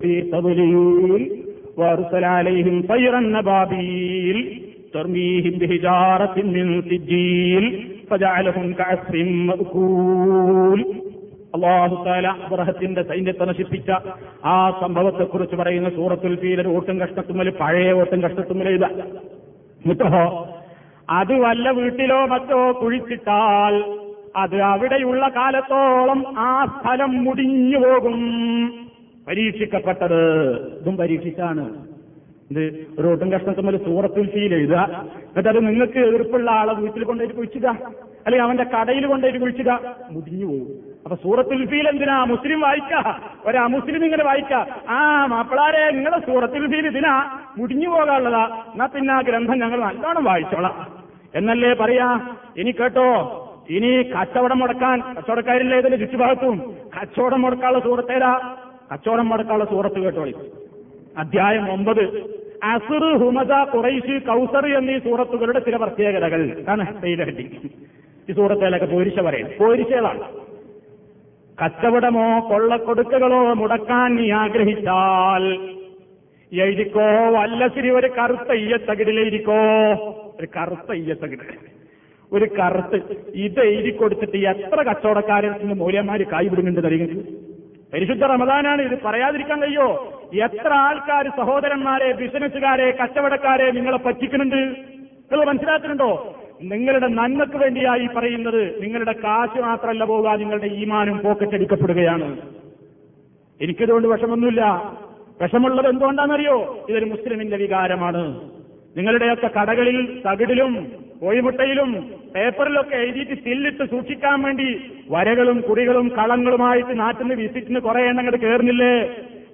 في تضليل وارسل عليهم طيرا نبابيل ترميهم بحجارة من سجيل فجعلهم كعصف مأكول അള്ളാഹു താല അബ്രഹത്തിന്റെ സൈന്യത്തെ നശിപ്പിച്ച ആ സംഭവത്തെക്കുറിച്ച് പറയുന്ന സൂറത്തുൽ ഫീൽ ഒരു ഓട്ടും കഷ്ടത്തുമ്മൽ പഴയ ഓട്ടും കഷ്ടത്തുമ്മൽ എഴുത എന്നിട്ടോ അത് വല്ല വീട്ടിലോ മറ്റോ കുഴിച്ചിട്ടാൽ അത് അവിടെയുള്ള കാലത്തോളം ആ സ്ഥലം മുടിഞ്ഞു പോകും പരീക്ഷിക്കപ്പെട്ടത്. ഇതും പരീക്ഷിച്ചാണ്. ഇത് ഒരു ഒട്ടും കഷ്ടത്തുമ്മൽ സൂറത്തുൽ ഫീൽ എഴുതുക. എന്നിട്ട് അത് നിങ്ങൾക്ക് എതിർപ്പുള്ള ആളെ വീട്ടിൽ കൊണ്ടുപോയി കുഴിച്ചുക അല്ലെങ്കിൽ അവന്റെ കടയിൽ കൊണ്ടുപോയി കുഴിച്ചുക മുടിഞ്ഞു പോകും. അപ്പൊ സൂറത്തുൽ ഫീൽ എന്തിനാ? മുസ്ലിം വായിക്ക. ഒരാ മുസ്ലിം ഇങ്ങനെ വായിക്ക. ആ മാപ്പിളാരെ നിങ്ങളുടെ സൂറത്തുൽ ഫീൽ ഇതിനാ. മുടിഞ്ഞു പോകാനുള്ളതാ. എന്നാ പിന്നെ ആ ഗ്രന്ഥം ഞങ്ങൾ നല്ലോണം വായിച്ചോളാം. എന്നല്ലേ പറയാ? ഇനി കേട്ടോ. ഇനി കച്ചവടം മുടക്കാൻ. കച്ചവടക്കാരില്ലേ ഇതിന്റെ ചുറ്റുഭാഗത്തും? കച്ചവടം മുടക്കാനുള്ള സൂറത്തേരാ കച്ചവടം മടക്കാനുള്ള സൂറത്ത് കേട്ടോളി. അധ്യായം ഒമ്പത്. അസുർ ഹുമദ കുറൈഷ് കൗസർ എന്നീ സൂറത്തുകളുടെ ചില പ്രത്യേകതകൾ. ആണ് ഹെഡി ഈ സൂറത്തേലൊക്കെ പോരിശ പറയുന്നത്. പോരിശകളാണ്. കച്ചവടമോ കൊള്ളക്കൊടുക്കകളോ മുടക്കാൻ നീ ആഗ്രഹിച്ചാൽ എഴുതിക്കോ വല്ലശ്ശേരി ഒരു കറുത്ത ഈയത്തകിടിലെഴുതിക്കോ ഒരു കറുത്ത ഈയത്തകിട്. ഒരു കറുത്ത് ഇത് എഴുതി കൊടുത്തിട്ട് എത്ര കച്ചവടക്കാരിൽ നിന്ന് മൂല്യന്മാര് കായ്പിടുന്നുണ്ട് അറിയുന്നത് പരിശുദ്ധ റമദാനാണ് ഇത് പറയാതിരിക്കാൻ കഴിയോ? എത്ര ആൾക്കാർ സഹോദരന്മാരെ ബിസിനസ്സുകാരെ കച്ചവടക്കാരെ നിങ്ങളെ പറ്റിക്കുന്നുണ്ട്? നിങ്ങൾ മനസ്സിലാക്കുന്നുണ്ടോ? നിങ്ങളുടെ നന്മക്ക് വേണ്ടിയായി പറയുന്നത് നിങ്ങളുടെ കാശ് മാത്രമല്ല പോവുക നിങ്ങളുടെ ഈമാനും പോക്കറ്റടിക്കപ്പെടുകയാണ് എനിക്കിതുകൊണ്ട് വിഷമൊന്നുമില്ല. വിഷമുള്ളത് എന്തുകൊണ്ടാണെന്നറിയോ? ഇതൊരു മുസ്ലിമിന്റെ വികാരമാണ്. നിങ്ങളുടെയൊക്കെ കടകളിൽ തകിടിലും കോഴിമുട്ടയിലും പേപ്പറിലൊക്കെ എഴുതിയിട്ട് സ്റ്റില്ലിട്ട് സൂക്ഷിക്കാൻ വേണ്ടി വരകളും കുടികളും കളങ്ങളുമായിട്ട് നാട്ടിന് വിസിറ്റിന് കുറെ എണ്ണം അങ്ങോട്ട് കയറുന്നില്ലേ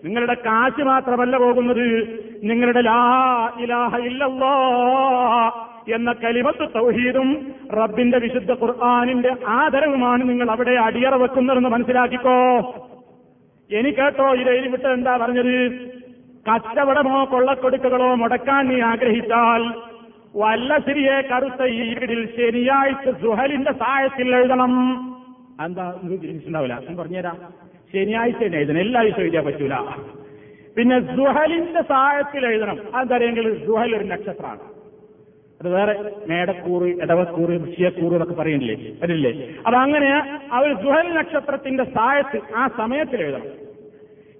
നിങ്ങളുടെ കാശ് മാത്രമല്ല പോകുന്നത്. നിങ്ങളുടെ ലാ ഇലാഹ ഇല്ലല്ലോ എന്ന കലിമത്ത് തൗഹീദും റബ്ബിന്റെ വിശുദ്ധ ഖുർആാനിന്റെ ആദരവുമാണ് നിങ്ങൾ അവിടെ അടിയറ വെക്കുന്നതെന്ന് മനസ്സിലാക്കിക്കോ. എനിക്കേട്ടോ കേട്ടോ ഇത് എഴുതിവിട്ട് എന്താ പറഞ്ഞത്? കച്ചവടമോ കൊള്ളക്കൊടുക്കുകളോ മുടക്കാൻ നീ ആഗ്രഹിച്ചാൽ വല്ല വല്ലശ്ശേരിയെ കറുത്ത ഈടിൽ ശനിയാഴ്ച സുഹലിന്റെ സഹായത്തിൽ എഴുതണം. എന്താ ഉണ്ടാവില്ല ഞാൻ പറഞ്ഞുതരാം. ശനിയാഴ്ച തന്നെ എഴുതണം. എല്ലാ ആഴ്ച എഴുതിയാൽ പറ്റൂല. പിന്നെ സുഹലിന്റെ സഹായത്തിൽ എഴുതണം. അതറിയെങ്കിൽ സുഹൽ ഒരു നക്ഷത്രമാണ്. അത് വേറെ മേടക്കൂറ് ഇടവക്കൂറ് ഋഷിയക്കൂറ് എന്നൊക്കെ പറയുന്നില്ലേ അതില്ലേ അങ്ങനെ അവർ സുഹൽ നക്ഷത്രത്തിന്റെ സഹായത്തിൽ ആ സമയത്തിൽ എഴുതണം.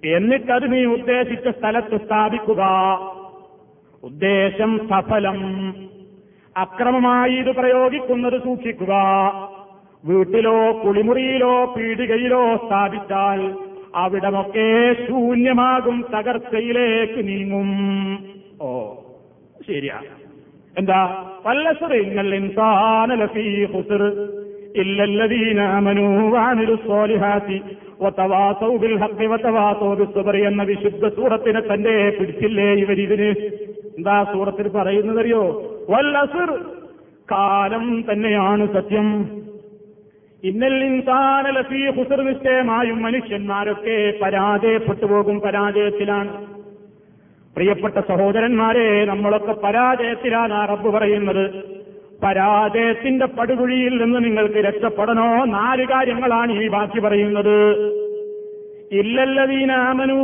എന്നിട്ടത് നീ ഉദ്ദേശിച്ച സ്ഥലത്ത് സ്ഥാപിക്കുക. ഉദ്ദേശം സഫലം. അക്രമമായി ഇത് പ്രയോഗിക്കുന്നത് സൂക്ഷിക്കുക. വീട്ടിലോ കുളിമുറിയിലോ പീടികയിലോ സ്ഥാപിച്ചാൽ അവിടമൊക്കെ ശൂന്യമാകും തകർച്ചയിലേക്ക് നീങ്ങും. ഓ ശരിയാ. എന്താ? ഇന്നൽ ഇൻസാനലഫീ ഹുസർ ഇല്ലല്ലദീന ആമനൂ വഅമിലു എന്ന വിശുദ്ധ സൂറത്തിനെ തന്നെ പിടിച്ചില്ലേ ഇവരിതിന് എന്താ സൂറത്തിൽ പറയുന്നതറിയോ? വല്ലസുർ കാലം തന്നെയാണ് സത്യം. ഇന്നൽ ഇൻസാനലഫീ ഹുസർ നിശ്ചയമായും മനുഷ്യന്മാരൊക്കെ പരാജയപ്പെട്ടു പോകും പരാജയത്തിലാണ്. പ്രിയപ്പെട്ട സഹോദരന്മാരെ നമ്മളൊക്കെ പരാജയത്തിലാണ് ആ റബ്ബ് പറയുന്നത്. പരാജയത്തിന്റെ പടുകുഴിയിൽ നിന്ന് നിങ്ങൾക്ക് രക്ഷപ്പെടണോ? നാല് കാര്യങ്ങളാണ് ഈ ബാക്കി പറയുന്നത്. ഇല്ലല്ലതീനാമനു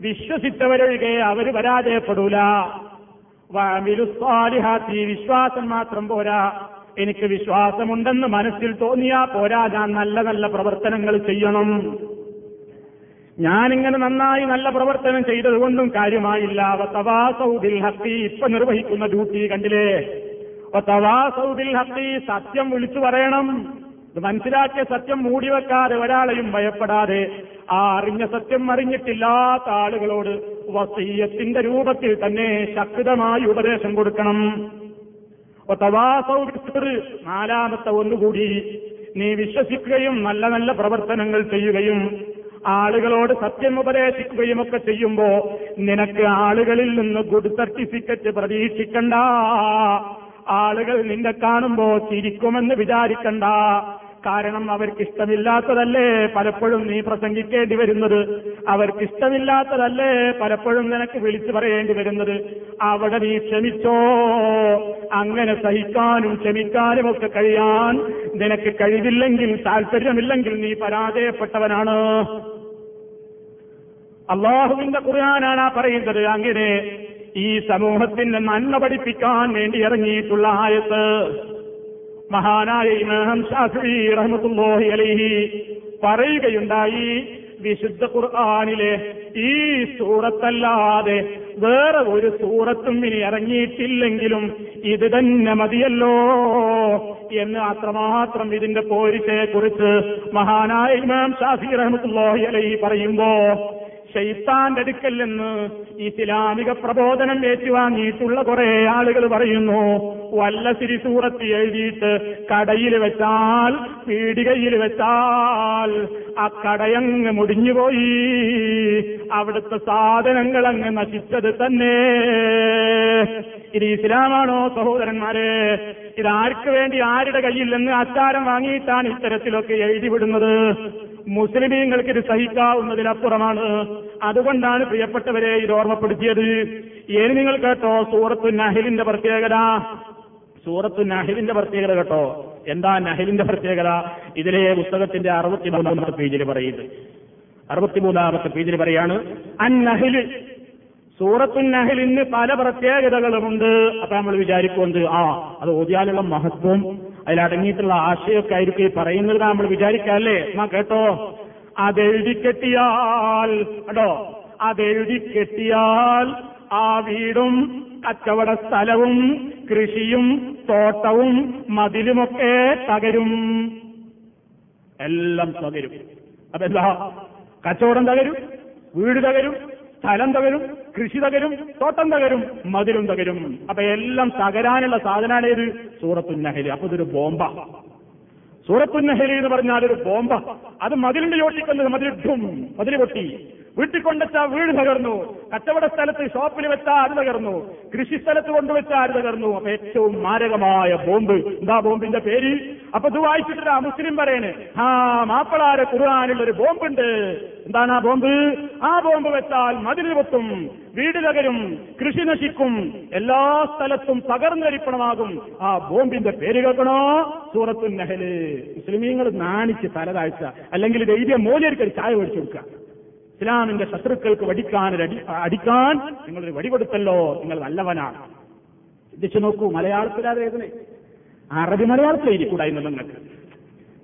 വിശ്വസിച്ചവരൊഴികെ അവർ പരാജയപ്പെടൂല. വിലുസ്വാലിഹാത്തി വിശ്വാസം മാത്രം പോരാ. എനിക്ക് വിശ്വാസമുണ്ടെന്ന് മനസ്സിൽ തോന്നിയാ പോരാ. ഞാൻ നല്ല നല്ല പ്രവർത്തനങ്ങൾ ചെയ്യണം. ഞാനിങ്ങനെ നന്നായി നല്ല പ്രവർത്തനം ചെയ്തതുകൊണ്ടും കാര്യമായില്ല. വത്തവാസൗദിൽ ഹത്തി ഇപ്പൊ നിർവഹിക്കുന്ന ഡ്യൂട്ടി കണ്ടില്ലേ? സത്യം വിളിച്ചു പറയണം. മനസ്സിലാക്കിയ സത്യം മൂടിവെക്കാതെ ഒരാളെയും ഭയപ്പെടാതെ ആ അറിഞ്ഞ സത്യം അറിഞ്ഞിട്ടില്ലാത്ത ആളുകളോട് വസീയത്തിന്റെ രൂപത്തിൽ തന്നെ ശക്തമായി ഉപദേശം കൊടുക്കണം. നാലാമത്തെ ഒന്നുകൂടി നീ വിശ്വസിക്കുകയും നല്ല നല്ല പ്രവർത്തനങ്ങൾ ചെയ്യുകയും ആളുകളോട് സത്യം ഉപദേശിക്കുകയും ഒക്കെ ചെയ്യുമ്പോ നിനക്ക് ആളുകളിൽ നിന്ന് ഗുഡ് സർട്ടിഫിക്കറ്റ് പ്രതീക്ഷിക്കണ്ട. ആളുകൾ നിന്നെ കാണുമ്പോ ചിരിക്കുമെന്ന് വിചാരിക്കണ്ട. കാരണം അവർക്കിഷ്ടമില്ലാത്തതല്ലേ പലപ്പോഴും നീ പ്രസംഗിക്കേണ്ടി വരുന്നത്. അവർക്കിഷ്ടമില്ലാത്തതല്ലേ പലപ്പോഴും നിനക്ക് വിളിച്ചു പറയേണ്ടി വരുന്നത്. അവിടെ നീ ക്ഷമിച്ചോ. അങ്ങനെ സഹിക്കാനും ക്ഷമിക്കാനും ഒക്കെ കഴിയാൻ നിനക്ക് കഴിവില്ലെങ്കിൽ താല്പര്യമില്ലെങ്കിൽ നീ പരാജയപ്പെട്ടവനാണ്. അള്ളാഹുവിന്റെ ഖുർആനാണ് ആ പറയുന്നത്. അങ്ങനെ ഈ സമൂഹത്തിന് നന്മ പഠിപ്പിക്കാൻ വേണ്ടി ഇറങ്ങിയിട്ടുള്ള ആയത്ത് മഹാനായ ഇമാം ഷാഫി റഹ്മത്തുല്ലാഹി അലൈഹി പറയുകയുണ്ടായി വിശുദ്ധ ഖുർആനിലെ ഈ സൂറത്തല്ലാതെ വേറെ ഒരു സൂറത്തും ഇനി ഇറങ്ങിയിട്ടില്ലെങ്കിലും ഇത് തന്നെ മതിയല്ലോ എന്ന് അത്രമാത്രം ഇതിന്റെ പോരിച്ചയെ കുറിച്ച് മഹാനായ ഇമാം ഷാഫി റഹ്മത്തുല്ലാഹി അലൈഹി പറയുമ്പോ ഷെയ്ത്താന്റെ അടുക്കൽ നിന്ന് ഇസ്ലാമിക പ്രബോധനം ഏറ്റുവാങ്ങിയിട്ടുള്ള കുറെ ആളുകൾ പറയുന്നു വല്ല സിരി സൂറത്ത് എഴുതിയിട്ട് കടയിൽ വെച്ചാൽ പീടികയിൽ വെച്ചാൽ ആ കടയങ്ങ് മുടിഞ്ഞുപോയി. അവിടുത്തെ സാധനങ്ങൾ അങ്ങ് നശിച്ചത് തന്നെ. ഇത് ഇസ്ലാമാണോ സഹോദരന്മാരെ? ഇത് ആർക്ക് വേണ്ടി ആരുടെ കയ്യിൽ നിന്ന് അച്ചാരം വാങ്ങിയിട്ടാണ് ഇത്തരത്തിലൊക്കെ എഴുതി വിടുന്നത് മുസ്ലിമീങ്ങൾക്ക് ഇത് സഹിക്കാവുന്നതിലപ്പുറമാണ്. അതുകൊണ്ടാണ് പ്രിയപ്പെട്ടവരെ ഇത് ഓർമ്മപ്പെടുത്തിയത്. ഇനി നിങ്ങൾ കേട്ടോ സൂറത്തു നഹിലിന്റെ പ്രത്യേകത. സൂറത്തു നഹിലിന്റെ പ്രത്യേകത കേട്ടോ. എന്താ നഹിലിന്റെ പ്രത്യേകത? ഇതിലെ പുസ്തകത്തിന്റെ അറുപത്തിമൂന്നാമത്തെ പേജിൽ പറയുന്നത്. അറുപത്തിമൂന്നാമത്തെ പേജിൽ പറയാണ് അൻ സൂറത്തു നഹിലിന് പല പ്രത്യേകതകളുമുണ്ട്. അപ്പൊ നമ്മൾ വിചാരിക്കുന്നത് ആ അത് ഓതിയാലുള്ള മഹത്വം അതിലടങ്ങിയിട്ടുള്ള ആശയമൊക്കെ ആയിരിക്കും പറയുന്നത്. നമ്മൾ വിചാരിക്കല്ലേ? എന്നാ കേട്ടോ? അതെഴുതി കെട്ടിയാൽ കേട്ടോ അതെഴുതി കെട്ടിയാൽ ആ വീടും കച്ചവട സ്ഥലവും കൃഷിയും തോട്ടവും മതിലുമൊക്കെ തകരും. എല്ലാം തകരും. അതെല്ലാം കച്ചവടം തകരും വീട് തകരും സ്ഥലം തകരും കൃഷി തകരും തോട്ടം തകരും മതിലും തകരും. അപ്പൊ എല്ലാം തകരാനുള്ള സാധനമാണ് ഏത്? സൂറത്തുന്നഹലി. അപ്പൊ ഇതൊരു ബോംബ. സൂറത്തുന്നഹലി എന്ന് പറഞ്ഞാൽ ഒരു ബോംബ. അത് മതിലിന്റെ യോട്ടിക്കുന്നത് മതിലിട്ടും മതിൽ പൊട്ടി. വീട്ടിൽ കൊണ്ടുവച്ച വീട് തകർന്നു. കച്ചവട സ്ഥലത്ത് ഷോപ്പിൽ വെച്ചാൽ അത് തകർന്നു. കൃഷി സ്ഥലത്ത് കൊണ്ടുവച്ചാൽ അത് തകർന്നു. അപ്പൊ ഏറ്റവും മാരകമായ ബോംബ്. എന്താ ബോംബിന്റെ പേര്? അപ്പൊ ഇത് വായിച്ചിട്ടാ മുസ്ലിം പറയണ്. ആ മാപ്പിളാര ഖുർആാനുള്ള ഒരു ബോംബുണ്ട്. എന്താണ് ആ ബോംബ്? ആ ബോംബ് വെച്ചാൽ മതിൽ പൊത്തും വീട് തകരും കൃഷി നശിക്കും എല്ലാ സ്ഥലത്തും തകർന്നരിപ്പണമാകും. ആ ബോംബിന്റെ പേര് കേൾക്കണോ? സൂറത്തു നഹൽ. മുസ്ലിമീങ്ങൾ നാണിച്ച് തലതാഴ്ച അല്ലെങ്കിൽ ധൈര്യം മോലിയർക്ക് ചായ മേടിച്ചു കൊടുക്കുക. ഇസ്ലാമിന്റെ ശത്രുക്കൾക്ക് വടിക്കാൻ അടിക്കാൻ നിങ്ങളൊരു വടികൊടുത്തല്ലോ നിങ്ങൾ നല്ലവനാണ്. ചിന്തിച്ചു നോക്കൂ മലയാളത്തിലാതെ അറബി മലയാളത്തിൽ എഴുതിക്കൂടായിരുന്നു നിങ്ങൾക്ക്.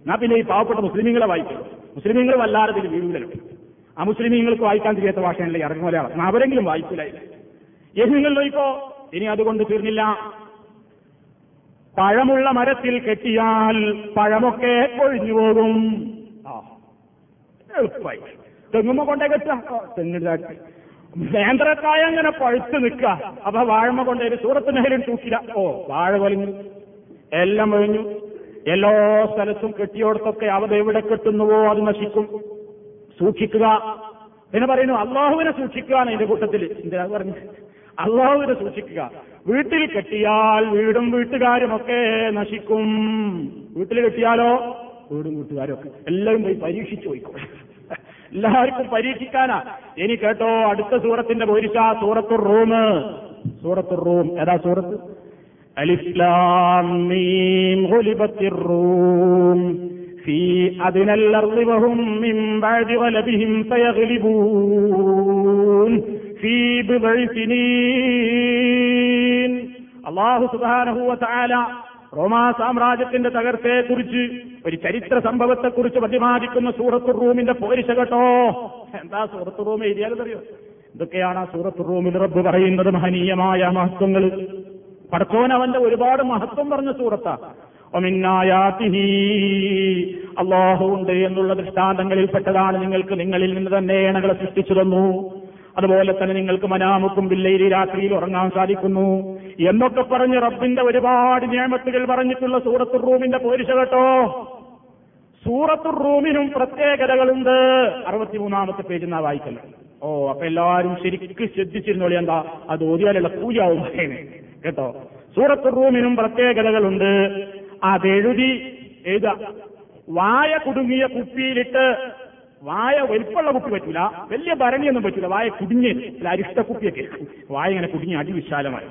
എന്നാ പിന്നെ ഈ പാവപ്പെട്ട മുസ്ലിമീങ്ങളെ വായിക്കും മുസ്ലിമീങ്ങൾ വല്ലാതെ ഇതിൽ വീഴൂലല്ലോ ആ മുസ്ലിമീങ്ങൾക്ക് വായിക്കാൻ തിരിയാത്ത ഭാഷയല്ലേ അറബി മലയാളം. അവരെങ്കിലും ഏത് നിങ്ങൾ നോയിക്കോ ഇനി അതുകൊണ്ട് തീർന്നില്ല. പഴമുള്ള മരത്തിൽ കെട്ടിയാൽ പഴമൊക്കെ കൊഴിഞ്ഞു പോകും ആ എളുപ്പമായി. തെങ്ങുമ്മ കൊണ്ടേ കെട്ടാം തെങ്ങിടാക്കി നേന്ത്രക്കായ അങ്ങനെ പഴുത്ത് നിൽക്കുക. അപ്പൊ വാഴമ കൊണ്ടേ സൂറത്ത് നെഹലും തൂക്കില്ല ഓ വാഴ വലിഞ്ഞു എല്ലാം ഒഴിഞ്ഞു. എല്ലാ സ്ഥലത്തും കെട്ടിയോടത്തൊക്കെ അവത് എവിടെ കെട്ടുന്നുവോ അത് നശിക്കും. സൂക്ഷിക്കുക. പിന്നെ പറയുന്നു അള്ളാഹുവിനെ സൂക്ഷിക്കുക ആണ് ഇതിന്റെ കൂട്ടത്തിൽ എന്താ പറഞ്ഞു? അള്ളാഹുവിനെ സൂക്ഷിക്കുക. വീട്ടിൽ കെട്ടിയാൽ വീടും വീട്ടുകാരും ഒക്കെ നശിക്കും. വീട്ടിൽ കെട്ടിയാലോ? വീടും വീട്ടുകാരും ഒക്കെ എല്ലാവരും പോയി പരീക്ഷിച്ചു പോയിക്കോ. എല്ലാവർക്കും പരീക്ഷിക്കാനാ ഇനി കേട്ടോ അടുത്ത സൂറത്തിന്റെ പോരിശ സൂറത്തു റൂം സൂറത്തു റൂം ഏതാ സൂറത്ത് അലിസ്ലാം റൂം في أدنى الأرض وهم من بعد غلبهم سيغلبون في بضع سنين الله سبحانه وتعالى റോമാ സാമ്രാജ്യത്തിന്റെ തകർച്ചയെക്കുറിച്ച് ഒരു ചരിത്ര സംഭവത്തെക്കുറിച്ച് പ്രതിപാദിക്കുന്ന സൂറത്തു റൂമിന്റെ പോരിശ കേട്ടോ? എന്താ സൂറത്തു റൂം എഴുതിയാലറിയോ ഇതൊക്കെയാണ് ആ സൂറത്തു റൂമിൽ റബ്ബ് പറയുന്നത്? മഹനീയമായ മഹത്വങ്ങൾ. പടക്കോൻ അവന്റെ ഒരുപാട് മഹത്വം പറഞ്ഞ സൂറത്താ. അള്ളാഹു ഉണ്ട് എന്നുള്ള ദൃഷ്ടാന്തങ്ങളിൽപ്പെട്ടതാണ് നിങ്ങൾക്ക് നിങ്ങളിൽ നിന്ന് തന്നെ ഏണകളെ സൃഷ്ടിച്ചു തന്നു. അതുപോലെ തന്നെ നിങ്ങൾക്ക് മനാമുക്കും ബില്ലയിൽ രാത്രിയിൽ ഉറങ്ങാൻ സാധിക്കുന്നു. എന്നൊക്കെ പറഞ്ഞ് റബ്ബിന്റെ ഒരുപാട് നിയമത്തുകൾ പറഞ്ഞിട്ടുള്ള സൂറത്തു റൂമിന്റെ പോരിശ കേട്ടോ. സൂറത്തു റൂമിനും പ്രത്യേകതകളുണ്ട്. അറുപത്തിമൂന്നാമത്തെ പേജ് എന്നാ വായിക്കുന്നത് ഓ അപ്പൊ എല്ലാവരും ശരിക്കും ശ്രദ്ധിച്ചിരുന്നോളി എന്താ? അത് ഓതിയാലുള്ള പൂജാവും കേട്ടോ? സൂറത്തു റൂമിനും പ്രത്യേകതകളുണ്ട്. അതെഴുതി എഴുതാ. വായ കുടുങ്ങിയ കുപ്പിയിലിട്ട് വായ വലിപ്പുള്ള കുപ്പി പറ്റൂല വലിയ ഭരണിയൊന്നും പറ്റൂല. വായ കുടുങ്ങിയ അരിഷ്ട കുപ്പിയൊക്കെ വായ ഇങ്ങനെ കുടുങ്ങി അതിവിശാലമായി.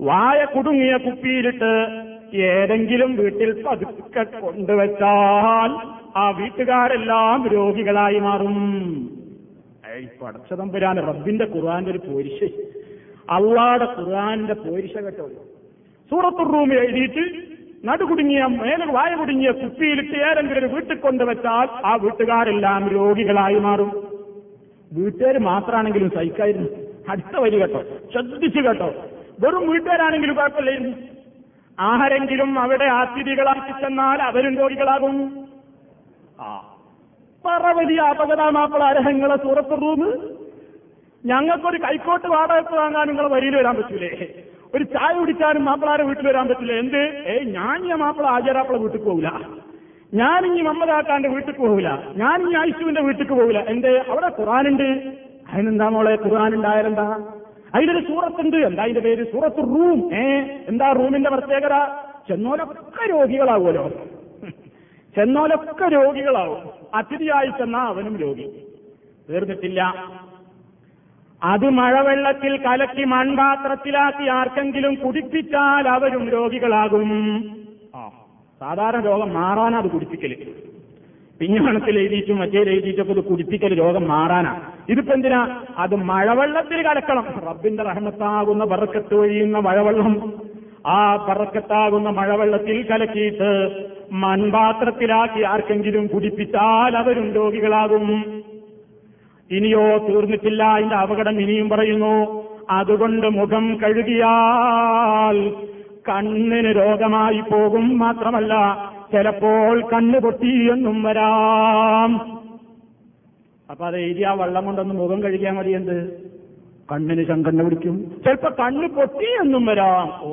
വായ കുടുങ്ങിയ കുപ്പിയിലിട്ട് ഏതെങ്കിലും വീട്ടിൽ പതുക്കെ കൊണ്ടുവച്ചാൽ ആ വീട്ടുകാരെല്ലാം രോഗികളായി മാറും. പടച്ചതമ്പുരാൻ റബ്ബിന്റെ ഖുർആന്റെ ഒരു പോരിശ. അള്ളാടെ ഖുർആന്റെ പോരിശ കേട്ടോ. സൂറത്തുർ റൂം എഴുതിയിട്ട് നടുകുടുങ്ങിയ മേലെ വായ കുടുങ്ങിയ കുപ്പിയിലിട്ട് ഏതെങ്കിലും ഒരു വീട്ടിൽ കൊണ്ടുവച്ചാൽ ആ വീട്ടുകാരെല്ലാം രോഗികളായി മാറും. വീട്ടുകാർ മാത്രമാണെങ്കിലും സഹിക്കായിരുന്നു. അടുത്ത വരി കേട്ടോ. ശ്രദ്ധിച്ചു കേട്ടോ. വെറും വീട്ടുകാരാണെങ്കിലും കുഴപ്പമില്ലായിരുന്നു ആരെങ്കിലും അവിടെ ആതിഥികളാക്കി ചെന്നാൽ അവരും രോഗികളാകും. ആ. പറ വലിയ അപകടമാപ്പിള അരഹങ്ങളെ സൂറത്ത് റൂം ഞങ്ങൾക്കൊരു കൈക്കോട്ട് വാടകത്ത് വാങ്ങാൻ നിങ്ങളെ വരിയിൽ വരാൻ പറ്റൂലേ? ഒരു ചായ കുടിച്ചാലും മാപ്പിളാരെ വീട്ടിൽ വരാൻ പറ്റില്ല. എന്ത്? ഏ ഞാൻ ഈ മാപ്പിള ആചാരാപ്പിള വീട്ടിൽ പോകില്ല ഞാൻ ഇനി മമ്മദാക്കാന്റെ വീട്ടിൽ പോകില്ല ഞാൻ ഇനി ആയിഷുവിന്റെ വീട്ടിൽ പോകില്ല എന്ത്? അവിടെ ഖുറാനുണ്ട് അതിനെന്താ മോളെ? ഖുർആൻ ഉണ്ടായാലെന്താ അതിലൊരു സൂറത്തുണ്ട്. എന്താ അതിന്റെ പേര്? സൂറത്ത് റൂം. ഏ എന്താ റൂമിന്റെ പ്രത്യേകത? ചെന്നോലൊക്കെ രോഗികളാവുമല്ലോ. ചെന്നോലൊക്കെ രോഗികളാവും. അതിഥിയായി ചെന്നാ അവനും രോഗി. തീർന്നിട്ടില്ല അത് മഴവെള്ളത്തിൽ കലക്കി മൺപാത്രത്തിലാക്കി ആർക്കെങ്കിലും കുടിപ്പിച്ചാൽ അവരും രോഗികളാകും. ആ സാധാരണ രോഗം മാറാനാ അത് കുടിപ്പിക്കൽ. പിഞ്ഞാണത്തിൽ എഴുതിയിട്ടും മറ്റേ എഴുതിയിട്ടൊക്കെ ഇത് കുടിപ്പിക്കൽ രോഗം മാറാനാ. ഇതിപ്പോ എന്തിനാ? അത് മഴവെള്ളത്തിൽ കലക്കണം. റബ്ബിന്റെ റഹമത്താകുന്ന പറക്കത്ത് ഒഴിയുന്ന മഴവെള്ളം. ആ പറക്കത്താകുന്ന മഴവെള്ളത്തിൽ കലക്കിയിട്ട് മൺപാത്രത്തിലാക്കി ആർക്കെങ്കിലും കുടിപ്പിച്ചാൽ അവരും രോഗികളാകും. ഇനിയോ തീർന്നിട്ടില്ല അതിന്റെ അപകടം ഇനിയും പറയുന്നു. അതുകൊണ്ട് മുഖം കഴുകിയാൽ കണ്ണിന് രോഗമായി പോകും മാത്രമല്ല ചിലപ്പോൾ കണ്ണ് പൊട്ടി എന്നും വരാം. അപ്പൊ അത് എഴുതിയ വെള്ളം കൊണ്ടൊന്ന് മുഖം കഴുകിയാൽ മതി എന്ത്? കണ്ണിന് ശങ്കണ്ണ പിടിക്കും. ചിലപ്പോ കണ്ണ് പൊട്ടി എന്നും വരാം. ഓ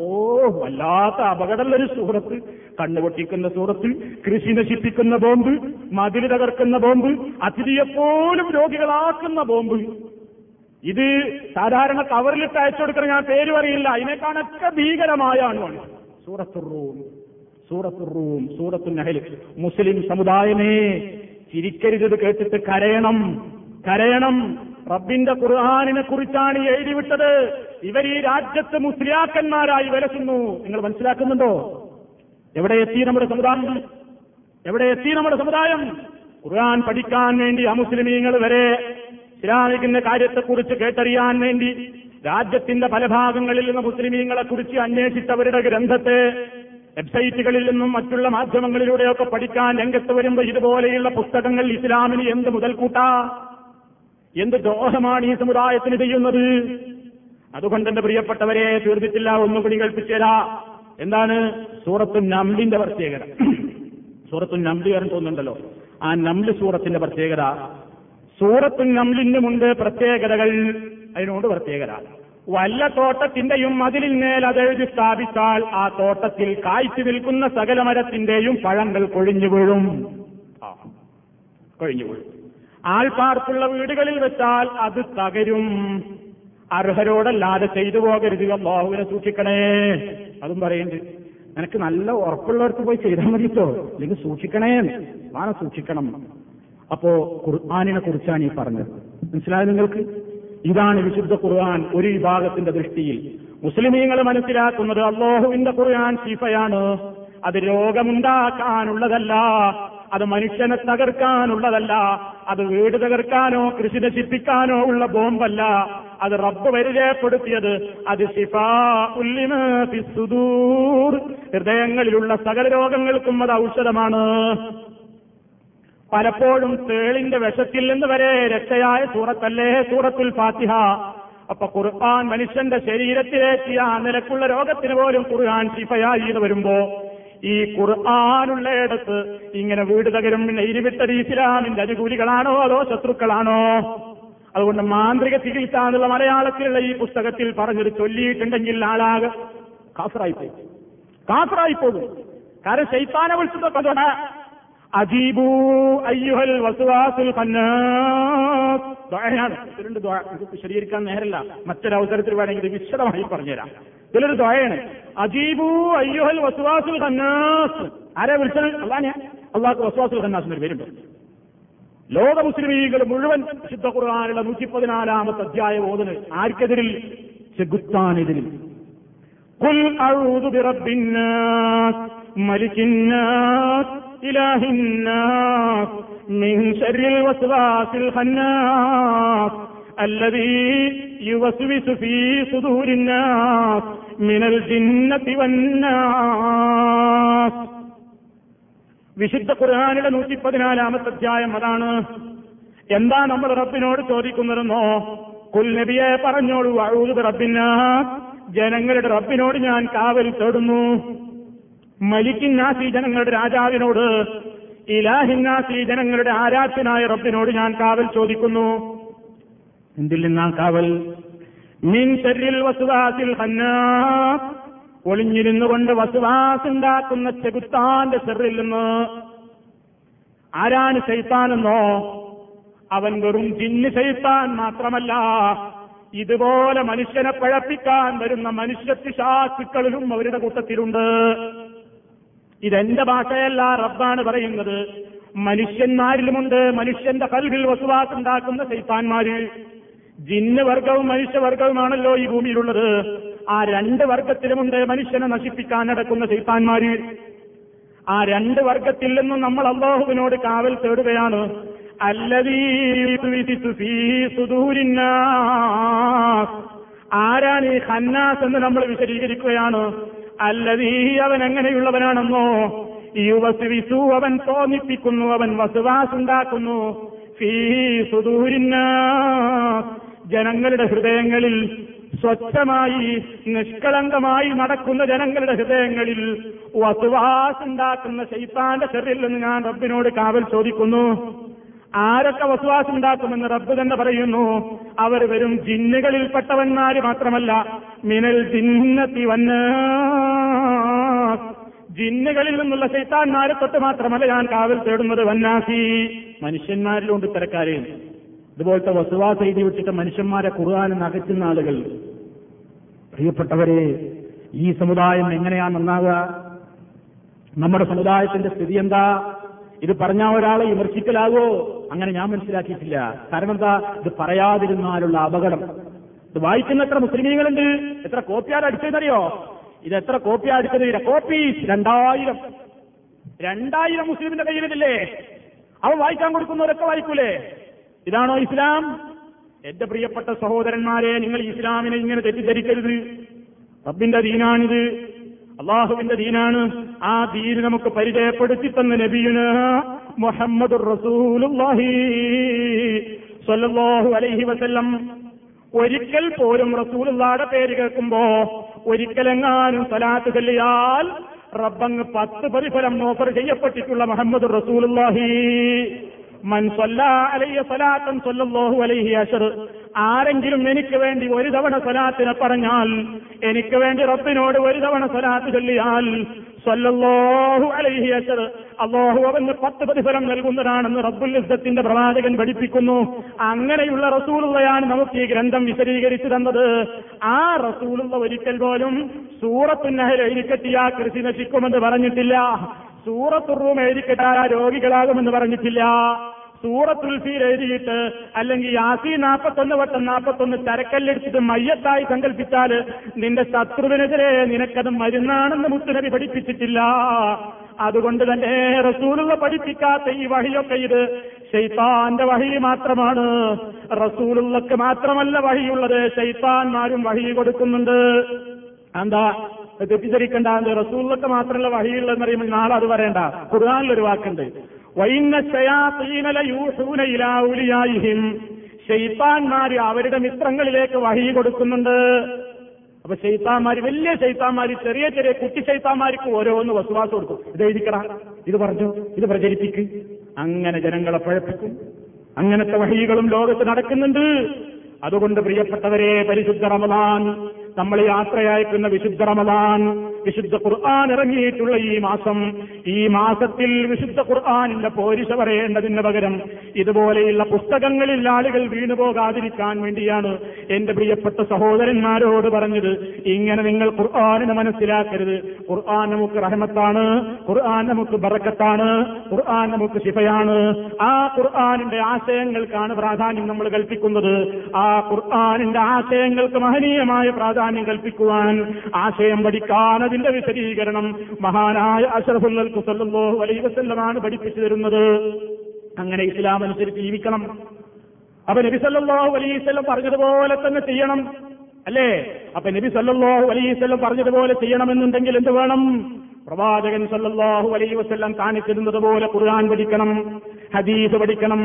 വല്ലാത്ത അപകടമുള്ളൊരു സൂറത്ത് കണ്ണ് പൊട്ടിക്കുന്ന സൂറത്ത് കൃഷി നശിപ്പിക്കുന്ന ബോംബ് മതിൽ തകർക്കുന്ന ബോംബ് അതിഥിയെപ്പോലും രോഗികളാക്കുന്ന ബോംബ്. ഇത് സാധാരണ കവറിലിട്ട് അയച്ചു കൊടുക്കുന്ന ഞാൻ പേര് പറയില്ല. അതിനേക്കാണൊക്കെ സൂറത്തുർ റൂം സൂറത്തുറൂം സൂറത്തുറൂം സൂറത്തു നഹൽ മുസ്ലിം സമുദായമേ ചിരിക്കരുത് കേട്ടിട്ട് കരയണം കരയണം. റബ്ബിന്റെ ഖുർആാനിനെ കുറിച്ചാണ് എഴുതിവിട്ടത്. ഇവർ ഈ രാജ്യത്ത് മുസ്ലിയാക്കന്മാരായി വരക്കുന്നു നിങ്ങൾ മനസ്സിലാക്കുന്നുണ്ടോ? എവിടെ എത്തി നമ്മുടെ സമുദായം? എവിടെ എത്തി നമ്മുടെ സമുദായം? ഖുർആൻ പഠിക്കാൻ വേണ്ടി അമുസ്ലിമീങ്ങൾ വരെ ഇസ്ലാമിക്കിന്റെ കാര്യത്തെക്കുറിച്ച് കേട്ടറിയാൻ വേണ്ടി രാജ്യത്തിന്റെ പല ഭാഗങ്ങളിൽ നിന്ന് മുസ്ലിമീങ്ങളെ കുറിച്ച് അന്വേഷിച്ചവരുടെ ഗ്രന്ഥത്തെ വെബ്സൈറ്റുകളിൽ നിന്നും മറ്റുള്ള മാധ്യമങ്ങളിലൂടെയൊക്കെ പഠിക്കാൻ രംഗത്ത് വരുമ്പോൾ ഇതുപോലെയുള്ള പുസ്തകങ്ങൾ ഇസ്ലാമിന് എന്ത് മുതൽക്കൂട്ടാ? എന്ത് ദ്രോഹമാണ് ഈ സമുദായത്തിന് ചെയ്യുന്നത്? അതുകൊണ്ട് എന്റെ പ്രിയപ്പെട്ടവരെ തീർന്നിട്ടില്ല ഒന്നുകൂടി കൽപ്പിച്ചേരാ എന്താണ് സൂറത്തു നംലിന്റെ പ്രത്യേകത? സൂറത്തു നംലി വരാൻ തോന്നുന്നുണ്ടല്ലോ. ആ നംലി സൂറത്തിന്റെ പ്രത്യേകത സൂറത്തു നംലിനുമുണ്ട് പ്രത്യേകതകൾ അതിനോട് പ്രത്യേകത. വല്ല തോട്ടത്തിന്റെയും മേൽ അതെഴുതി സ്ഥാപിച്ചാൽ ആ തോട്ടത്തിൽ കായ്ച്ചു നിൽക്കുന്ന സകല മരത്തിന്റെയും പഴങ്ങൾ കൊഴിഞ്ഞു വീഴും. കൊഴിഞ്ഞു വീഴും. ആൾപ്പാർക്കുള്ള വീടുകളിൽ വെച്ചാൽ അത് തകരും. അർഹരോടല്ലാതെ ചെയ്തു പോകരുത്. അള്ളാഹുവിനെ സൂക്ഷിക്കണേ. അതും പറയുന്നുണ്ട്. നിനക്ക് നല്ല ഉറപ്പുള്ളവർക്ക് പോയി ചെയ്താൽ മതിട്ടോ അല്ലെങ്കിൽ സൂക്ഷിക്കണേ. വാന സൂക്ഷിക്കണം. അപ്പോ ഖുർആാനിനെ കുറിച്ചാണ് ഈ പറഞ്ഞത്. മനസ്സിലായത് നിങ്ങൾക്ക്? ഇതാണ് വിശുദ്ധ ഖുർആൻ ഒരു വിഭാഗത്തിന്റെ ദൃഷ്ടിയിൽ. മുസ്ലിമീങ്ങൾ മനസ്സിലാക്കുന്നത് അള്ളാഹുവിന്റെ ഖുർആൻ ശിഫയാണ്. അത് രോഗമുണ്ടാക്കാനുള്ളതല്ല. അത് മനുഷ്യനെ തകർക്കാനുള്ളതല്ല. അത് വീട് തകർക്കാനോ കൃഷി നശിപ്പിക്കാനോ ഉള്ള ബോംബല്ല. അത് റബ്ബ് പരിചയപ്പെടുത്തിയത് അത് ഹൃദയങ്ങളിലുള്ള സകല രോഗങ്ങൾക്കും അത് ഔഷധമാണ്. പലപ്പോഴും തേളിന്റെ വശത്തിൽ നിന്ന് വരെ രക്ഷയായ സൂറത്തല്ലേ സൂറത്തുൽ ഫാത്തിഹ. അപ്പൊ ഖുർആൻ മനുഷ്യന്റെ ശരീരത്തിലേക്ക് ആ നിലക്കുള്ള രോഗത്തിന് പോലും ഖുർആൻ ശിഫയായി എന്ന് വരുമ്പോ ഈ ഖുർആാനുള്ളയിടത്ത് ഇങ്ങനെ വീട് തകരും ഇരുവിട്ടത് ഇസ്ലാമിന്റെ അനുകൂലികളാണോ അതോ ശത്രുക്കളാണോ? അതുകൊണ്ട് മാന്ത്രിക ചികിത്സ എന്നുള്ള മലയാളത്തിലുള്ള ഈ പുസ്തകത്തിൽ പറഞ്ഞത് ചൊല്ലിയിട്ടുണ്ടെങ്കിൽ ആളാകെ കാസറായി പോകും കാസറായി പോകും കാരണം ശൈത്താനെ വിളിച്ചത് അജീബൂ അയ്യുഹൽ വസുവാസുൽ ഖന്നാസ് ദ്വായാണ് ഇതിലുണ്ട് ദ്വാ ഇത് വിശദീകരിക്കാൻ നേരല്ല മറ്റൊരവസരത്തിൽ വേണമെങ്കിൽ ഇത് വിശദമായി പറഞ്ഞുതരാം ഇതിലൊരു ദ്വായാണ് അജീബൂ അയ്യുഹൽ വസുവാസുൽ ഖന്നാസ് ആരെ വിളിച്ചത് അള്ളാഹ് അള്ളാഹ് വസുവാസുൽ ഖന്നാസ് എന്നൊരു പേരുണ്ട് ലോക മുസ്ലിമീകൾ മുഴുവൻ വിശുദ്ധ ഖുർആാനുള്ള നൂറ്റി പതിനാലാമത്തെ അധ്യായ ഓതന് ആർക്കെതിരിൽ ചെകുത്താനെതിരിൽ قل أعوذ برب الناس ملك الناس إله الناس من شر الوسواس الخناس الذي يوسوس في صدور الناس من الجنة والناس വിശുദ്ധ ഖുർആാനിലെ നൂറ്റി പതിനാലാമത്തെ അധ്യായം അതാണ് എന്താ നമ്മൾ റബ്ബിനോട് ചോദിക്കുന്നതെന്നോ കുൽ നബിയെ പറഞ്ഞോളൂ അഴൂത് റബ്ബിന ജനങ്ങളുടെ റബ്ബിനോട് ഞാൻ കാവൽ തേടുന്നു മലിക്കിന്നാസി ജനങ്ങളുടെ രാജാവിനോട് ഇലാഹിന്നാസി ജനങ്ങളുടെ ആരാധ്യനായ റബ്ബിനോട് ഞാൻ കാവൽ ചോദിക്കുന്നു. എന്തിൽ നിന്നാ കാവൽ? മീൻ ശരിൽ വസുവാസിൽ ഒളിഞ്ഞിരുന്നു ഒളിഞ്ഞിരുന്നുകൊണ്ട് വസുവാസുണ്ടാക്കുന്ന ചെകുത്താന്റെ ചെറിൽ നിന്ന്. ആരാണ് സൈത്താനെന്നോ അവൻ വെറും ജിന്ന് ശൈത്താൻ മാത്രമല്ല ഇതുപോലെ മനുഷ്യനെ പഴപ്പിക്കാൻ വരുന്ന മനുഷ്യത്തിശാസുക്കളിലും അവരുടെ കൂട്ടത്തിലുണ്ട്. ഇതെന്റെ ഭാഷയല്ല റബ്ബാണ് പറയുന്നത്. മനുഷ്യന്മാരിലുമുണ്ട് മനുഷ്യന്റെ കൽവിൽ വസുവാസ് ഉണ്ടാക്കുന്ന ശൈത്താന്മാര്. ജിന്ന് വർഗവും മനുഷ്യവർഗവുമാണല്ലോ ഈ ഭൂമിയിലുള്ളത്. ആ രണ്ട് വർഗത്തിലുമുണ്ട് മനുഷ്യനെ നശിപ്പിക്കാൻ നടക്കുന്ന ശൈത്താന്മാര്. ആ രണ്ട് വർഗത്തിൽ നിന്നും നമ്മൾ അള്ളാഹുവിനോട് കാവൽ തേടുകയാണ്. ആരാണ് ഈ ഹന്നാസ് എന്ന് നമ്മൾ വിശദീകരിക്കുകയാണ്? അല്ലതീ അവൻ എങ്ങനെയുള്ളവനാണെന്നോ? ഈ വസുവിസു അവൻ തോന്നിപ്പിക്കുന്നു അവൻ വസുവാസ് ഉണ്ടാക്കുന്നു ഫീ ജനങ്ങളുടെ ഹൃദയങ്ങളിൽ സ്വച്ഛമായി നിഷ്കളങ്കമായി നടക്കുന്ന ജനങ്ങളുടെ ഹൃദയങ്ങളിൽ വസുവാസ് ഉണ്ടാക്കുന്ന ശൈത്താന്റെ നിന്ന് ഞാൻ റബ്ബിനോട് കാവൽ ചോദിക്കുന്നു. ആരൊക്കെ വസുവാസം ഉണ്ടാക്കുമെന്ന് റബ്ബ് തന്നെ പറയുന്നു. അവർ വരും ജിന്നുകളിൽപ്പെട്ടവന്മാര് മാത്രമല്ല മിനൽ ജിന്നത്തി വന്ന ജിന്നുകളിൽ നിന്നുള്ള ശൈത്താന്മാരെ തൊട്ട് മാത്രമല്ല ഞാൻ കാവൽ തേടുന്നത് വന്നാസി. മനുഷ്യന്മാരിലുണ്ട് ഇത്തരക്കാരെ. ഇതുപോലത്തെ വസുവാസ എഴുതി വെച്ചിട്ട് മനുഷ്യന്മാരെ ഖുർആാനിൽ അകറ്റുന്ന ആളുകൾ. പ്രിയപ്പെട്ടവരെ ഈ സമുദായം എങ്ങനെയാ നന്നാകുക നമ്മുടെ സമുദായത്തിന്റെ സ്ഥിതി എന്താ? ഇത് പറഞ്ഞ ഒരാളെ വിമർശിക്കലാകോ? അങ്ങനെ ഞാൻ മനസ്സിലാക്കിയിട്ടില്ല. കാരണം എന്താ? ഇത് പറയാതിരുന്നാലുള്ള അപകടം. ഇത് വായിക്കുന്ന എത്ര മുസ്ലിമീങ്ങളുണ്ട്? എത്ര കോപ്പിയാർ അടിച്ചതെന്നറിയോ? ഇത് എത്ര കോപ്പി അടിച്ചത്? കോപ്പീസ് രണ്ടായിരം. രണ്ടായിരം മുസ്ലിമിന്റെ കയ്യിലില്ലേ അവൻ വായിക്കാൻ കൊടുക്കുന്നവരൊക്കെ വായിക്കൂലേ? ഇതാണോ ഇസ്ലാം? എന്റെ പ്രിയപ്പെട്ട സഹോദരന്മാരെ നിങ്ങൾ ഇസ്ലാമിനെ ഇങ്ങനെ തെറ്റിദ്ധരിക്കരുത്. റബ്ബിന്റെ ദീനാണിത്. അള്ളാഹുവിന്റെ ദീനാണ്. ആ ദീന് നമുക്ക് പരിചയപ്പെടുത്തി തന്ന നബിയുന മുഹമ്മദ് സ്വല്ലല്ലാഹു അലൈഹി വസല്ലം. ഒരിക്കൽ പോലും റസൂലുള്ളാടെ പേര് കേൾക്കുമ്പോ ഒരിക്കലെങ്ങാനും സലാത്ത് ചൊല്ലിയാൽ റബ്ബങ്ങ് പത്ത് പ്രതിഫലം ഓഫർ ചെയ്യപ്പെട്ടിട്ടുള്ള മുഹമ്മദ് റസൂലുള്ളാഹി. ആരെങ്കിലും എനിക്ക് വേണ്ടി ഒരു തവണ സ്വലാത്തിനെ പറഞ്ഞാൽ എനിക്ക് വേണ്ടി റബ്ബിനോട് ഒരു തവണ സ്വലാത്ത് ചൊല്ലിയാൽ സല്ലല്ലാഹു അലൈഹി അഷർ അള്ളാഹു അവന് പത്ത് പ്രതിഫലം നൽകുന്നതാണെന്ന് റബ്ബുൽ ഇസ്സത്തിന്റെ പ്രവാചകൻ പഠിപ്പിക്കുന്നു. അങ്ങനെയുള്ള റസൂലുള്ളയാണ് നമുക്ക് ഈ ഗ്രന്ഥം വിശദീകരിച്ചു തന്നത്. ആ റസൂലുള്ള ഒരിക്കൽ പോലും സൂറത്തുന്നഹൽ എഴുതിക്കെട്ടിയ കൃഷി നശിക്കുമെന്ന് പറഞ്ഞിട്ടില്ല. സൂറത്തുറൂം എഴുതിക്കെട്ടാ രോഗികളാകുമെന്ന് പറഞ്ഞിട്ടില്ല. സൂറത്തുൽ ഫീൽ എഴുതിയിട്ട് അല്ലെങ്കിൽ യാസി നാൽപ്പത്തൊന്ന് വട്ടം നാൽപ്പത്തൊന്ന് ചരക്കല്ലെടുത്തിട്ട് മയ്യത്തായി സങ്കല്പിച്ചാൽ നിന്റെ ശത്രുവിനെതിരെ നിനക്കത് മരുന്നാണെന്ന് മുത്തുനബി പഠിപ്പിച്ചിട്ടില്ല. അതുകൊണ്ട് തന്നെ റസൂലുള്ള പഠിപ്പിക്കാത്ത ഈ വഴിയൊക്കെ ഇത് ഷെയ്ത്താന്റെ വഴി മാത്രമാണ്. റസൂലുള്ളക്ക് മാത്രമല്ല വഴിയുള്ളത്. ഷെയ്ത്താന്മാരും വഴി കൊടുക്കുന്നുണ്ട്. എന്താ? തെറ്റിദ്ധരിക്കണ്ട. റസൂലൊക്കെ മാത്രമല്ല വഴിയുള്ളതെന്ന് പറയുമ്പോൾ നാളെ അത് പറയണ്ട ഖുർആാനിലൊരു വാക്കുണ്ട്. ഷെയ്ത്താന്മാര് അവരുടെ മിത്രങ്ങളിലേക്ക് വഹി കൊടുക്കുന്നുണ്ട്. അപ്പൊ ഷെയ്ത്താന്മാര് വലിയ ഷെയ്ത്താന്മാര് ചെറിയ ചെറിയ കുട്ടി ഷെയ്ത്താന്മാർക്ക് ഓരോന്ന് വസുവാസം കൊടുക്കും ഇത് എഴുതിക്കടാ ഇത് പറഞ്ഞു ഇത് പ്രചരിപ്പിക്ക്. അങ്ങനെ ജനങ്ങളെ പഴപ്പിക്കും. അങ്ങനത്തെ വഹികളും ലോകത്ത് നടക്കുന്നുണ്ട്. അതുകൊണ്ട് പ്രിയപ്പെട്ടവരെ പരിശുദ്ധ റമദാൻ നമ്മൾ യാത്രയയക്കുന്ന വിശുദ്ധ റമദാൻ വിശുദ്ധ ഖുർആൻ ഇറങ്ങിയിട്ടുള്ള ഈ മാസം. ഈ മാസത്തിൽ വിശുദ്ധ ഖുർആാനിന്റെ പോരിശ പറയേണ്ടതിന് പകരം ഇതുപോലെയുള്ള പുസ്തകങ്ങളിൽ ആളുകൾ വീണുപോകാതിരിക്കാൻ വേണ്ടിയാണ് എന്റെ പ്രിയപ്പെട്ട സഹോദരന്മാരോട് പറഞ്ഞത്. ഇങ്ങനെ നിങ്ങൾ ഖുർആാനിനെ മനസ്സിലാക്കരുത്. ഖുർആൻ നമുക്ക് റഹമത്താണ് ഖുർആൻ നമുക്ക് ബറക്കത്താണ് ഖുർആൻ നമുക്ക് ശിഫയാണ്. ആ ഖുർആാനിന്റെ ആശയങ്ങൾക്കാണ് പ്രാധാന്യം നമ്മൾ കൽപ്പിക്കുന്നത്. ആ ഖുർആാനിന്റെ ആശയങ്ങൾക്ക് മഹനീയമായ പ്രാധാന്യം പ്രാധാന്യം കൽപ്പിക്കുവാൻ ആശയം പഠിക്കാൻ അതിന്റെ വിശദീകരണം മഹാനായ അഷറഫുൽ സല്ലല്ലാഹു അലൈഹി വസല്ലമാണ് പഠിപ്പിച്ചു തരുന്നത്. അങ്ങനെ ഇസ്ലാം അനുസരിച്ച് ജീവിക്കണം. അപ്പൊ നബി സല്ലല്ലാഹു അലൈഹി വസല്ലം പറഞ്ഞതുപോലെ തന്നെ ചെയ്യണം. അല്ലേ? അപ്പൊ നബി സല്ലല്ലാഹു അലൈഹി വസല്ലം പറഞ്ഞതുപോലെ ചെയ്യണമെന്നുണ്ടെങ്കിൽ എന്ത് വേണം? പ്രവാചകൻ സല്ലാഹു അലൈഹി വസ്ല്ലാം കാണിച്ചിരുന്നത് പോലെ ഖുർആൻ പഠിക്കണം ഹദീസ് പഠിക്കണം.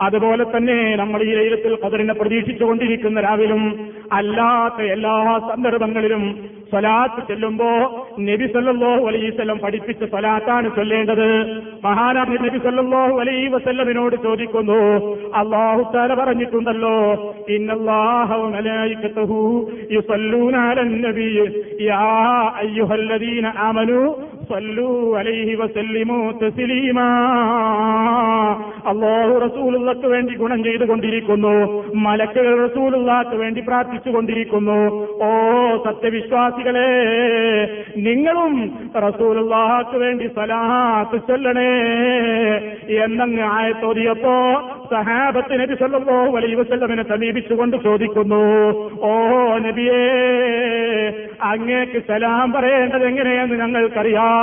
അതുപോലെ തന്നെ നമ്മൾ ഈ ലൈലത്തിൽ പതിരിനെ പ്രതീക്ഷിച്ചുകൊണ്ടിരിക്കുന്ന രാവിലും അല്ലാത്ത എല്ലാ സന്ദർഭങ്ങളിലും സ്വലാത്ത് ചെല്ലുമ്പോ നബി സല്ലാഹു അലൈഹി വസല്ലം പഠിപ്പിച്ച സ്വലാത്താണ് ചൊല്ലേണ്ടത്. മഹാനായ നബി സല്ലാഹു അലൈഹി വസല്ലമിനോട് ചോദിക്കുന്നു അള്ളാഹു തആല പറഞ്ഞിട്ടുണ്ടല്ലോ ഇന്നല്ലാഹു അലൈഹി തസ്ലീമാ അല്ലാഹു റസൂലുള്ളാഹ്ക്ക് വേണ്ടി ഗുണം ചെയ്തുകൊണ്ടിരിക്കുന്നു. മലക്കുകൾ റസൂലുള്ളാക്ക് വേണ്ടി പ്രാർത്ഥിച്ചുകൊണ്ടിരിക്കുന്നു. ഓ സത്യവിശ്വാസികളെ നിങ്ങളും റസൂലുള്ളാഹ്ക്ക് വേണ്ടി സലാത്ത് ചൊല്ലണേ എന്നങ്ങ് ആയത്തോതിയപ്പോ സഹാബത്ത് നബി സല്ലല്ലാഹു അലൈഹി സമീപിച്ചുകൊണ്ട് ചോദിക്കുന്നു. ഓ നബിയേ അങ്ങേക്ക് സലാം പറയേണ്ടത് എങ്ങനെയെന്ന് ഞങ്ങൾക്കറിയാം.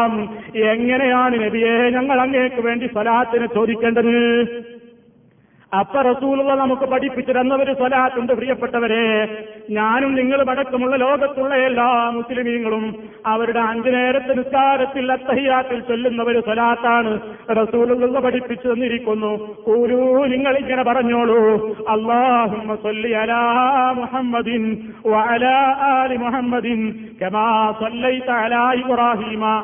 എങ്ങനെയാണ് നബിയെ ഞങ്ങൾ അങ്ങേക്ക് വേണ്ടി സ്വലാത്തിന് ചോദിക്കേണ്ടത്? അപ്പ റസൂലുള്ള നമുക്ക് പഠിപ്പിച്ചു തന്നവര് സ്വലാത്തുണ്ട് പ്രിയപ്പെട്ടവരെ. ഞാനും നിങ്ങളും അടക്കമുള്ള ലോകത്തുള്ള എല്ലാ മുസ്ലിമീങ്ങളും അവരുടെ അഞ്ചു നേരത്തെ നിസ്കാരത്തിൽ അത്തഹിയാത്തിൽ ചൊല്ലുന്നവര് സ്വലാത്താണ് റസൂലുള്ള പഠിപ്പിച്ചു തന്നിരിക്കുന്നു. കൂലൂ നിങ്ങൾ ഇങ്ങനെ പറഞ്ഞോളൂ. അള്ളാഹുമ്മ സല്ലി അലാ മുഹമ്മദിൻ ആലി മുഹമ്മദിൻ കമാ സല്ലൈത അലാ ഇബ്രാഹീമ.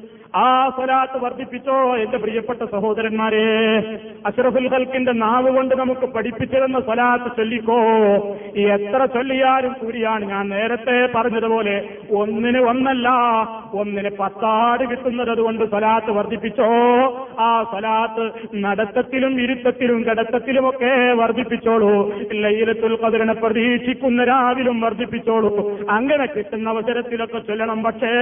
ആ സ്വലാത്ത് വർദ്ധിപ്പിച്ചോ എന്റെ പ്രിയപ്പെട്ട സഹോദരന്മാരെ. അഷറഫുൽ ഹൽക്കിന്റെ നാവ് കൊണ്ട് നമുക്ക് പഠിപ്പിച്ചിരുന്ന സ്വലാത്ത് ചൊല്ലിക്കോ. ഈ എത്ര ചൊല്ലിയാലും കൂടിയാണ് ഞാൻ നേരത്തെ പറഞ്ഞതുപോലെ ഒന്നിന് ഒന്നല്ല ഒന്നിന് പത്താട് കിട്ടുന്നത് അതുകൊണ്ട് സ്വലാത്ത് വർദ്ധിപ്പിച്ചോ. ആ സ്വലാത്ത് നടത്തത്തിലും ഇരുത്തത്തിലും കിടത്തത്തിലുമൊക്കെ വർദ്ധിപ്പിച്ചോളൂ. ലൈലത്തുൽ കതിരനെ പ്രതീക്ഷിക്കുന്ന രാവിലും വർദ്ധിപ്പിച്ചോളൂ. അങ്ങനെ കിട്ടുന്ന അവസരത്തിലൊക്കെ ചൊല്ലണം പക്ഷേ